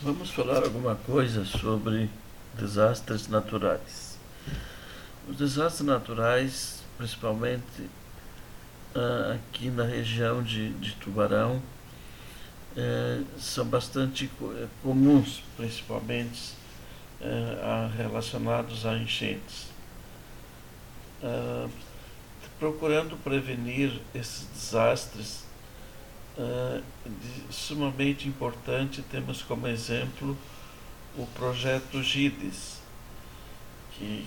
Vamos falar alguma coisa sobre desastres naturais. Os desastres naturais, principalmente uh, aqui na região de, de Tubarão, uh, são bastante eh, comuns, principalmente uh, relacionados a enchentes. procurando prevenir esses desastres, uh, sumamente importante, temos como exemplo o projeto GIDES, que,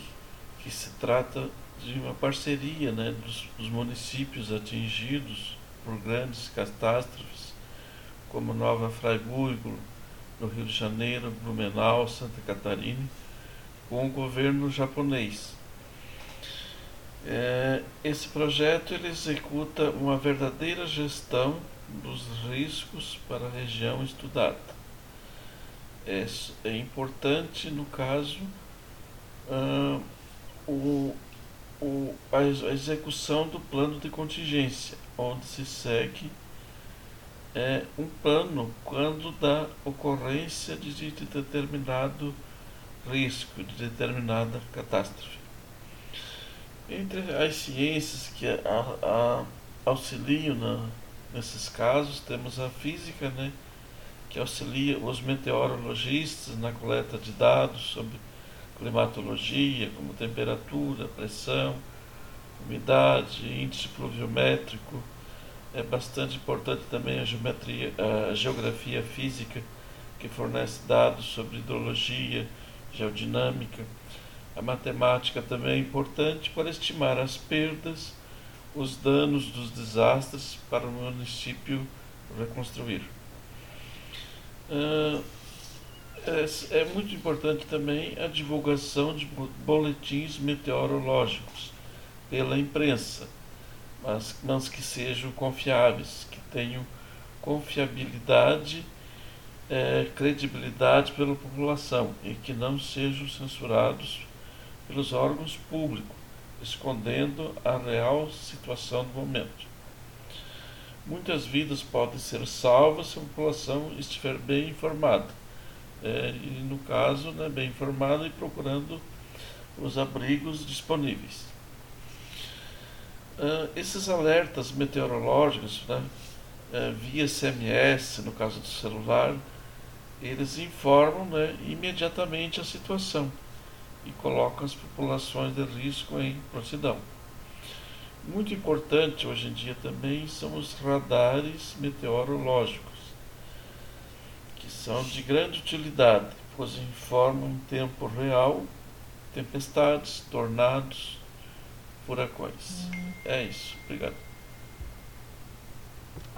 que se trata de uma parceria né, dos, dos municípios atingidos por grandes catástrofes, como Nova Fraiburgo, no Rio de Janeiro, Blumenau, Santa Catarina, com o governo japonês. É, esse projeto ele executa uma verdadeira gestão dos riscos para a região estudada. É, é importante, no caso, uh, o, o, a, execução do plano de contingência, onde se segue é, um plano quando da ocorrência de, de determinado risco, de determinada catástrofe. Entre as ciências que a, a, auxiliam na, Nesses casos, temos a física, né, que auxilia os meteorologistas na coleta de dados sobre climatologia, como temperatura, pressão, umidade, índice pluviométrico. É bastante importante também a, geometria, a geografia física, que fornece dados sobre hidrologia, geodinâmica. A matemática também é importante para estimar as perdas os danos dos desastres para o município reconstruir. Uh, é, é, muito importante também a divulgação de boletins meteorológicos pela imprensa, mas, mas que sejam confiáveis, que tenham confiabilidade, é, credibilidade pela população e que não sejam censurados pelos órgãos públicos escondendo a real situação do momento. Muitas vidas podem ser salvas se a população estiver bem informada. É, e no caso, né, bem informada e procurando os abrigos disponíveis. Uh, esses alertas meteorológicos, né, uh, via SMS, no caso do celular, eles informam né, imediatamente a situação e colocam as populações de risco em prontidão. Muito importante hoje em dia também são os radares meteorológicos, que são de grande utilidade, pois informam em tempo real tempestades, tornados, furacões. É isso. Obrigado.